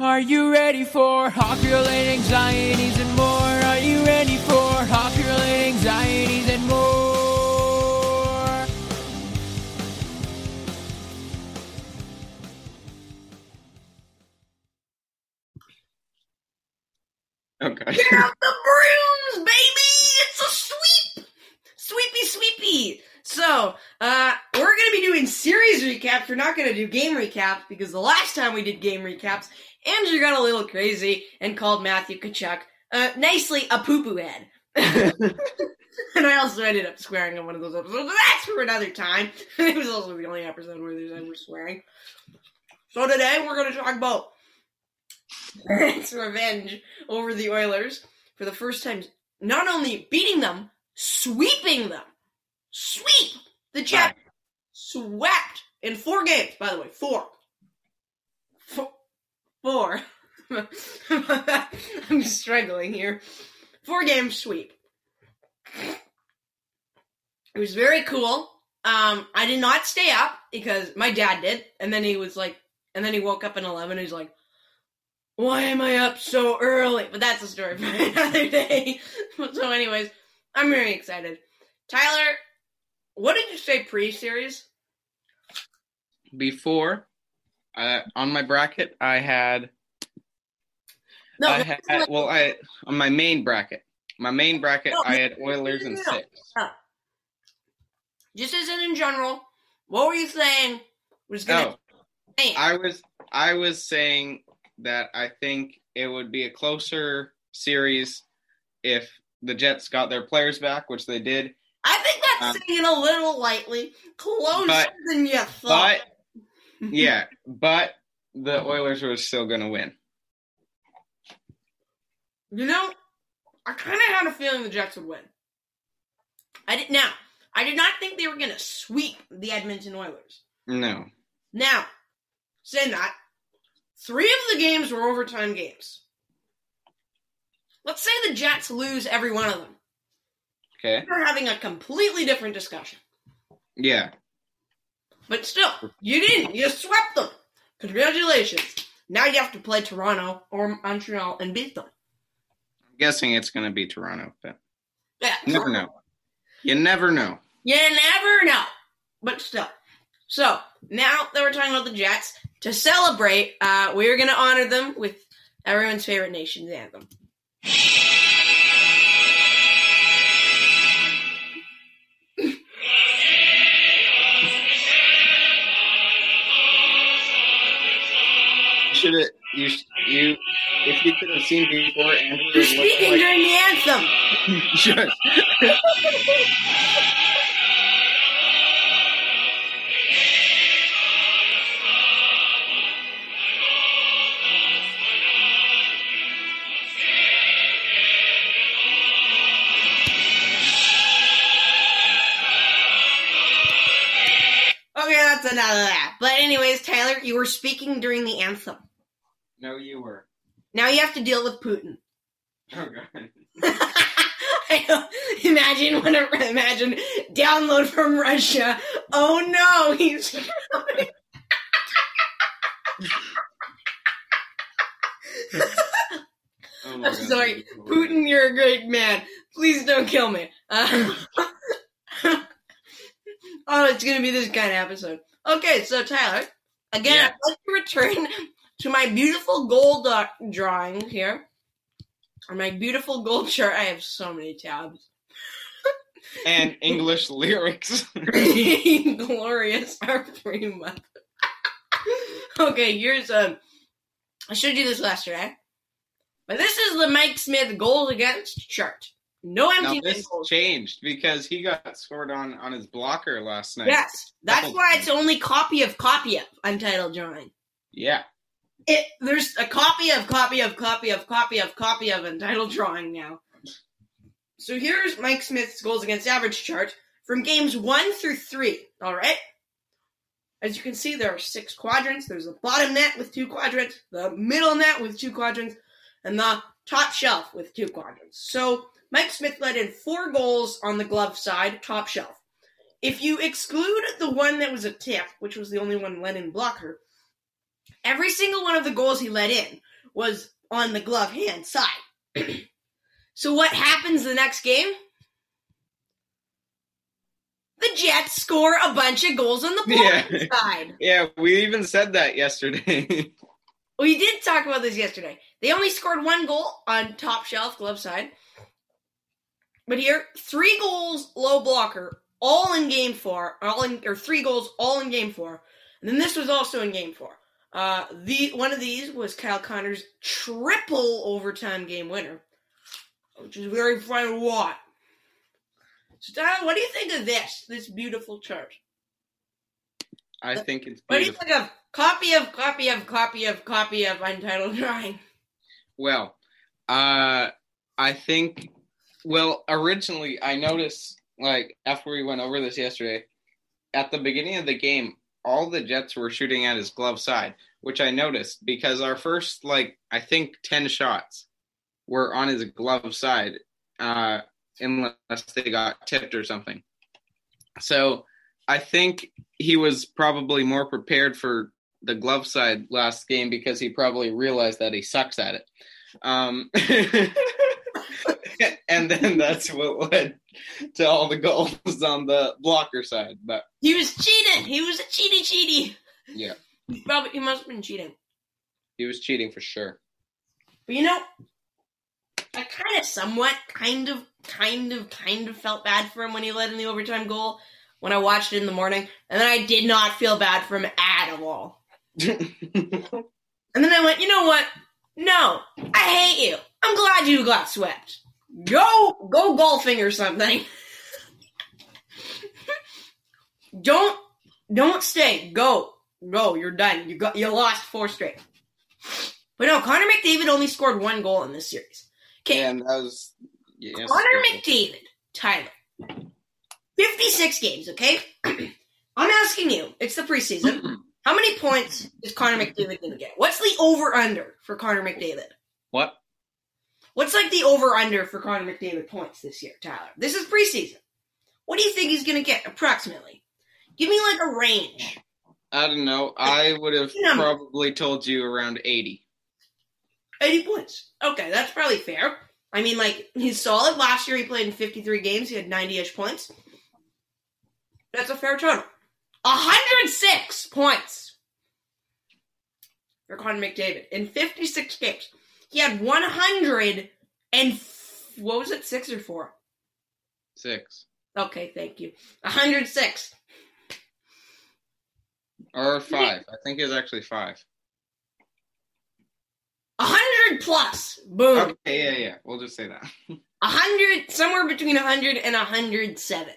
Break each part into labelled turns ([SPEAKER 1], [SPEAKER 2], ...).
[SPEAKER 1] Are you ready for hockey related anxieties and more? Are you ready for hockey related anxieties and more?
[SPEAKER 2] Okay.
[SPEAKER 3] Get out the brooms, baby! It's a sweep! Sweepy, sweepy! So, uh, we're gonna be doing series recaps. We're not gonna do game recaps because the last time we did game recaps, Andrew got a little crazy and called Matthew Tkachuk, uh, nicely a poo poo head. and I also ended up swearing on one of those episodes, but that's for another time. it was also the only episode where there's ever swearing. So today we're gonna talk about Barrett's revenge over the Oilers for the first time, not only beating them, sweeping them. Sweep! The Jets swept in four games, by the way. Four. Four. Four. I'm struggling here. Four game sweep. It was very cool. Um, I did not stay up because my dad did, and then he was like, and then he woke up at eleven. He's like, "Why am I up so early?" But that's a story for another day. so, anyways, I'm very excited. Tyler, what did you say pre-series?
[SPEAKER 2] Before, uh, on my bracket, I had
[SPEAKER 3] No,
[SPEAKER 2] I had well, I on my main bracket. My main bracket,
[SPEAKER 3] No,
[SPEAKER 2] I had Oilers and six.
[SPEAKER 3] just as in general. What were you saying was gonna?
[SPEAKER 2] Oh. I was I was saying that I think it would be a closer series if the Jets got their players back, which they did.
[SPEAKER 3] I think that's
[SPEAKER 2] um,
[SPEAKER 3] saying a little lightly, closer
[SPEAKER 2] but-
[SPEAKER 3] than you thought.
[SPEAKER 2] But yeah, but the Oilers were still going to win.
[SPEAKER 3] You know, I kind of had a feeling the Jets would win. I did now. I did not think they were going to sweep the Edmonton Oilers.
[SPEAKER 2] No.
[SPEAKER 3] Now, saying that, three of the games were overtime games. Let's say the Jets lose every one of them.
[SPEAKER 2] Okay.
[SPEAKER 3] We're having a completely different discussion.
[SPEAKER 2] Yeah.
[SPEAKER 3] But still, you didn't. You swept them. Congratulations. Now you have to play Toronto or Montreal and beat them.
[SPEAKER 2] I'm guessing it's going to be Toronto, but
[SPEAKER 3] Yeah.
[SPEAKER 2] you never know. You never know.
[SPEAKER 3] You never know. But still. So, now that we're talking about the Jets, to celebrate, uh, we're going to honor them with everyone's favorite nation's anthem.
[SPEAKER 2] Should have you you if you could have seen before Andrew
[SPEAKER 3] You're speaking
[SPEAKER 2] like-
[SPEAKER 3] during the anthem.
[SPEAKER 2] Shush.
[SPEAKER 3] Okay, that's enough of that. But anyways, Tyler, you were speaking during the anthem.
[SPEAKER 2] No, you were.
[SPEAKER 3] Now you have to deal with Putin.
[SPEAKER 2] Oh god.
[SPEAKER 3] Imagine when it, imagine download from Russia. Oh no, he's coming.
[SPEAKER 2] Oh
[SPEAKER 3] I'm
[SPEAKER 2] God.
[SPEAKER 3] sorry, Putin. You're a great man. Please don't kill me. Uh, oh, it's gonna be this kind of episode. Okay, so Tyler, again,
[SPEAKER 2] Yeah.
[SPEAKER 3] I'd like to return to my beautiful gold uh, drawing here. Or my beautiful gold chart. I have so many tabs.
[SPEAKER 2] And English lyrics.
[SPEAKER 3] Glorious are free month. okay, here's um I showed you this last year? But this is the Mike Smith goals against chart. No empty net
[SPEAKER 2] this
[SPEAKER 3] goals.
[SPEAKER 2] changed because he got scored on on his blocker last night.
[SPEAKER 3] Yes, that's why it's only copy of copy of untitled drawing.
[SPEAKER 2] Yeah.
[SPEAKER 3] It, there's a copy of copy of copy of copy of copy of entitled drawing now. So here's Mike Smith's goals against average chart from games one through three. All right. As you can see, there are six quadrants. There's the bottom net with two quadrants, the middle net with two quadrants, and the top shelf with two quadrants. So Mike Smith led in four goals on the glove side, top shelf. If you exclude the one that was a tip, which was the only one led in blocker, every single one of the goals he let in was on the glove hand side. so what happens the next game? The Jets score a bunch of goals on the blocker
[SPEAKER 2] Yeah.
[SPEAKER 3] side.
[SPEAKER 2] Yeah, we even said that yesterday.
[SPEAKER 3] We did talk about this yesterday. They only scored one goal on top shelf glove side. But here, three goals low blocker, all in game four, all in or three goals all in game four. And then this was also in game four. Uh the one of these was Kyle Connor's triple overtime game winner. Which is very fun to watch. So Tyler, what do you think of this? This beautiful chart.
[SPEAKER 2] I think it's
[SPEAKER 3] What do you
[SPEAKER 2] beautiful.
[SPEAKER 3] think of copy of copy of copy of copy of untitled drawing?
[SPEAKER 2] Well, uh, I think. Well, originally I noticed, like after we went over this yesterday, at the beginning of the game, all the Jets were shooting at his glove side, which I noticed because our first, like I think, ten shots were on his glove side, uh, unless they got tipped or something. So I think he was probably more prepared for the glove side last game because he probably realized that he sucks at it. Um, and then that's what led to all the goals on the blocker side. But
[SPEAKER 3] He was cheating. He was a cheaty cheaty.
[SPEAKER 2] yeah,
[SPEAKER 3] Probably he must have been cheating.
[SPEAKER 2] he was cheating for sure.
[SPEAKER 3] But you know, I kind of somewhat, kind of, kind of, kind of felt bad for him when he led in the overtime goal when I watched it in the morning, and then I did not feel bad for him at all. And then I went, you know what? No, I hate you. I'm glad you got swept. Go, go golfing or something. don't, don't stay. Go, go. You're done. You got, you lost four straight. But no, Connor McDavid only scored one goal in this series. Okay,
[SPEAKER 2] and that was yeah,
[SPEAKER 3] Connor McDavid, Tyler. 56 games, okay? I'm asking you, it's the preseason. How many points is Connor McDavid going to get? What's the over under for Connor McDavid?
[SPEAKER 2] What?
[SPEAKER 3] What's like the over under for Connor McDavid points this year, Tyler? This is preseason. What do you think he's going to get approximately? Give me like a range.
[SPEAKER 2] I don't know. I would have probably told you around eighty.
[SPEAKER 3] 80 points. Okay, that's probably fair. I mean, like, he's solid. Last year he played in 53 games. He had 90 ish points. That's a fair total. 106 points for Connor McDavid in 56 games. He had 100 and what was it, six or four?
[SPEAKER 2] Six
[SPEAKER 3] Okay, thank you. 106.
[SPEAKER 2] or five. I think it was actually five.
[SPEAKER 3] 100 plus. Boom.
[SPEAKER 2] Okay, yeah, yeah. We'll just say that.
[SPEAKER 3] 100 somewhere between 100 and 107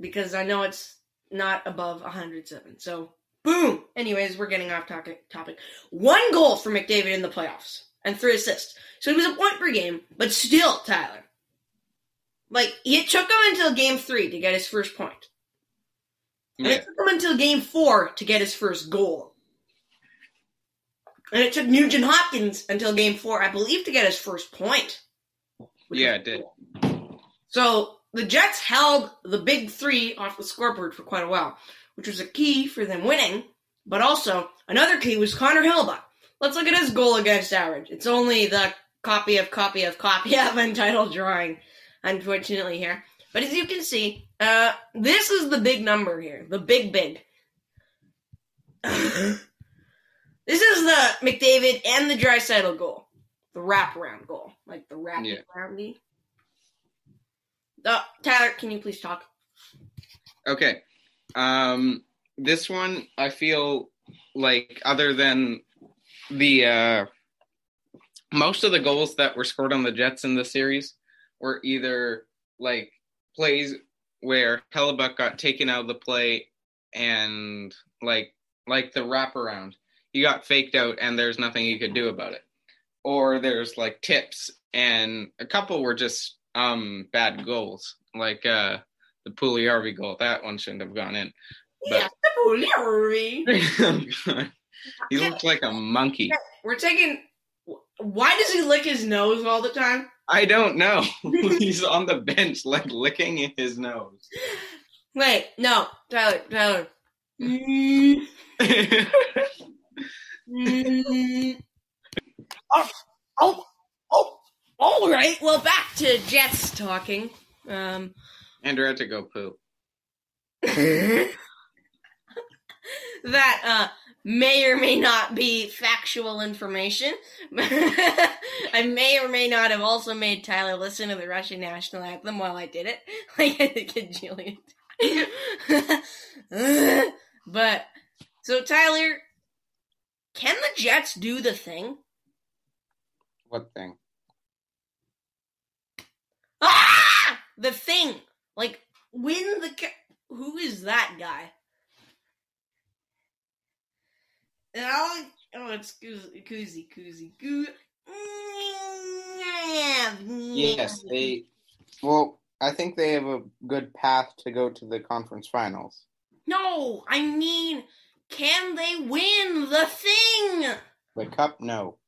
[SPEAKER 3] because I know it's not above 107. So, boom. Anyways, we're getting off topic. Topic. One goal for McDavid in the playoffs and three assists. So he was a point per game, but still, Tyler. Like it took him until game three to get his first point, and
[SPEAKER 2] Yeah.
[SPEAKER 3] it took him until game four to get his first goal. And it took Nugent Hopkins until game four, I believe, to get his first point.
[SPEAKER 2] Yeah, it did.
[SPEAKER 3] so the Jets held the big three off the scoreboard for quite a while, which was a key for them winning. But also another key was Connor Hellebuyck. Let's look at his goal against average. It's only the copy of copy of copy of entitled drawing, unfortunately here. But as you can see, uh, this is the big number here, the big big. this is the McDavid and the Draisaitl goal, the wraparound goal, like the wrap
[SPEAKER 2] Yeah.
[SPEAKER 3] aroundy. Uh, Tyler, can you please talk?
[SPEAKER 2] Okay. Um, this one, I feel like, other than the uh, most of the goals that were scored on the Jets in the series were either like plays where Hellebuyck got taken out of the play and like like the wraparound. he got faked out and there's nothing he could do about it. Or there's like tips and a couple were just um bad goals. Like uh the Puljujarvi goal. That one shouldn't have gone in.
[SPEAKER 3] Yeah, the Larry.
[SPEAKER 2] he looks like a monkey.
[SPEAKER 3] We're taking. Why does he lick his nose all the time?
[SPEAKER 2] I don't know. He's on the bench, like licking his nose.
[SPEAKER 3] Wait, no, Tyler, Tyler. Mm, mm. oh, oh, oh, all right. Well, back to Jets talking. Um,
[SPEAKER 2] Andrew had to go poop.
[SPEAKER 3] that uh, may or may not be factual information. I may or may not have also made Tyler listen to the Russian national anthem while I did it, like I did Jillian. but so Tyler, can the Jets do the thing?
[SPEAKER 2] What thing?
[SPEAKER 3] Ah, the thing, like win the. Ca- Who is that guy? Oh, oh it's Koozie, Koozie, Koozie, Koo-
[SPEAKER 2] Yes, they. Well, I think they have a good path to go to the conference finals.
[SPEAKER 3] No, I mean, can they win the thing?
[SPEAKER 2] The cup, no.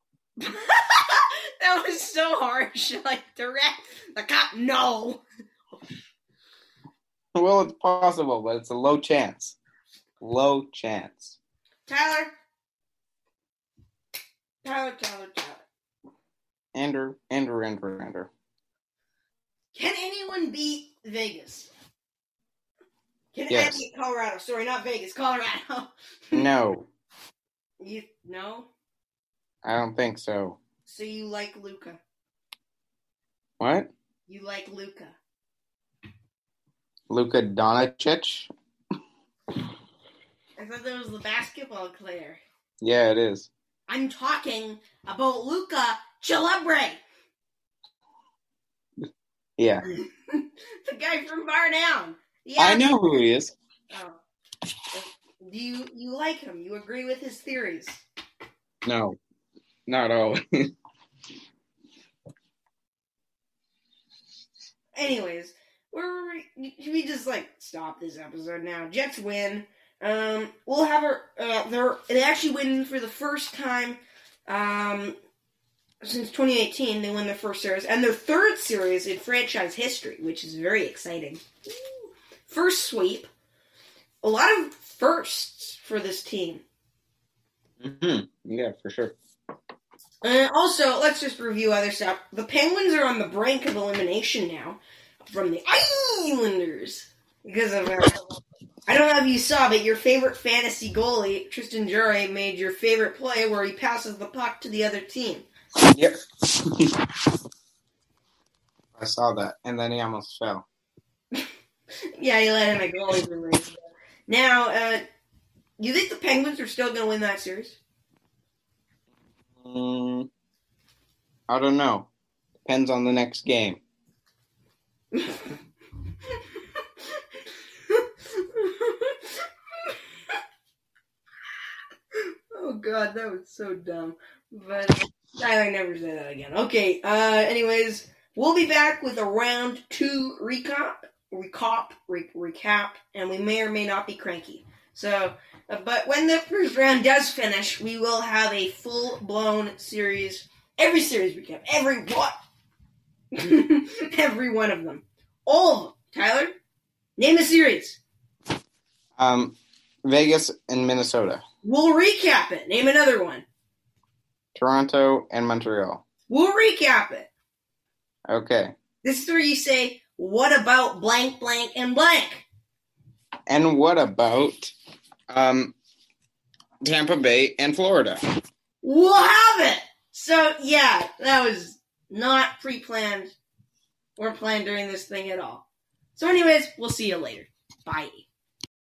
[SPEAKER 3] that was so harsh. Like direct the cup, No.
[SPEAKER 2] Well, it's possible, but it's a low chance. Low chance.
[SPEAKER 3] Tyler. Tyler, Tyler, Tyler.
[SPEAKER 2] Andrew, Andrew, Andrew, Andrew.
[SPEAKER 3] Can anyone beat Vegas? Can
[SPEAKER 2] Yes.
[SPEAKER 3] anyone beat Colorado? Sorry, not Vegas, Colorado.
[SPEAKER 2] No,
[SPEAKER 3] you no.
[SPEAKER 2] I don't think so.
[SPEAKER 3] So you like Luca?
[SPEAKER 2] What?
[SPEAKER 3] You like Luca?
[SPEAKER 2] Luka Doncic?
[SPEAKER 3] I thought that was the basketball player.
[SPEAKER 2] Yeah, it is.
[SPEAKER 3] I'm talking about Luca Celebre,
[SPEAKER 2] Yeah,
[SPEAKER 3] the guy from Bar Down. Yeah,
[SPEAKER 2] I know who he is.
[SPEAKER 3] Oh. Do you you like him? You agree with his theories?
[SPEAKER 2] No, not always.
[SPEAKER 3] Anyways, we're should we just like stop this episode now? Jets win. Um, we'll have our uh, they're they actually win for the first time um since 2018. They win their first series and their third series in franchise history, which is very exciting. First sweep. A lot of firsts for this team.
[SPEAKER 2] hmm Yeah, for sure.
[SPEAKER 3] And also, let's just review other stuff. The Penguins are on the brink of elimination now from the Islanders because of uh, I don't know if you saw, but your favorite fantasy goalie Tristan Jarry made your favorite play where he passes the puck to the other team.
[SPEAKER 2] Yep. I saw that, and then he almost fell.
[SPEAKER 3] Yeah, he let him a goalie for race. Now, uh, you think the Penguins are still going to win that series?
[SPEAKER 2] Mm, I don't know. Depends on the next game.
[SPEAKER 3] oh god, that was so dumb. But Tyler never say that again. Okay, uh anyways, we'll be back with a round two recap recap re- recap and we may or may not be cranky. So uh, but when the first round does finish, we will have a full blown series every series recap. Every what? every one of them. All of them. Tyler, name a series.
[SPEAKER 2] Um, Vegas and Minnesota,
[SPEAKER 3] We'll recap it. Name another one.
[SPEAKER 2] Toronto and Montreal.
[SPEAKER 3] We'll recap it.
[SPEAKER 2] Okay.
[SPEAKER 3] This is where you say, what about blank, blank, and blank?
[SPEAKER 2] And what about um, Tampa Bay and Florida?
[SPEAKER 3] We'll have it. So, yeah, that was not pre planned or planned during this thing at all. So, anyways, we'll see you later. Bye.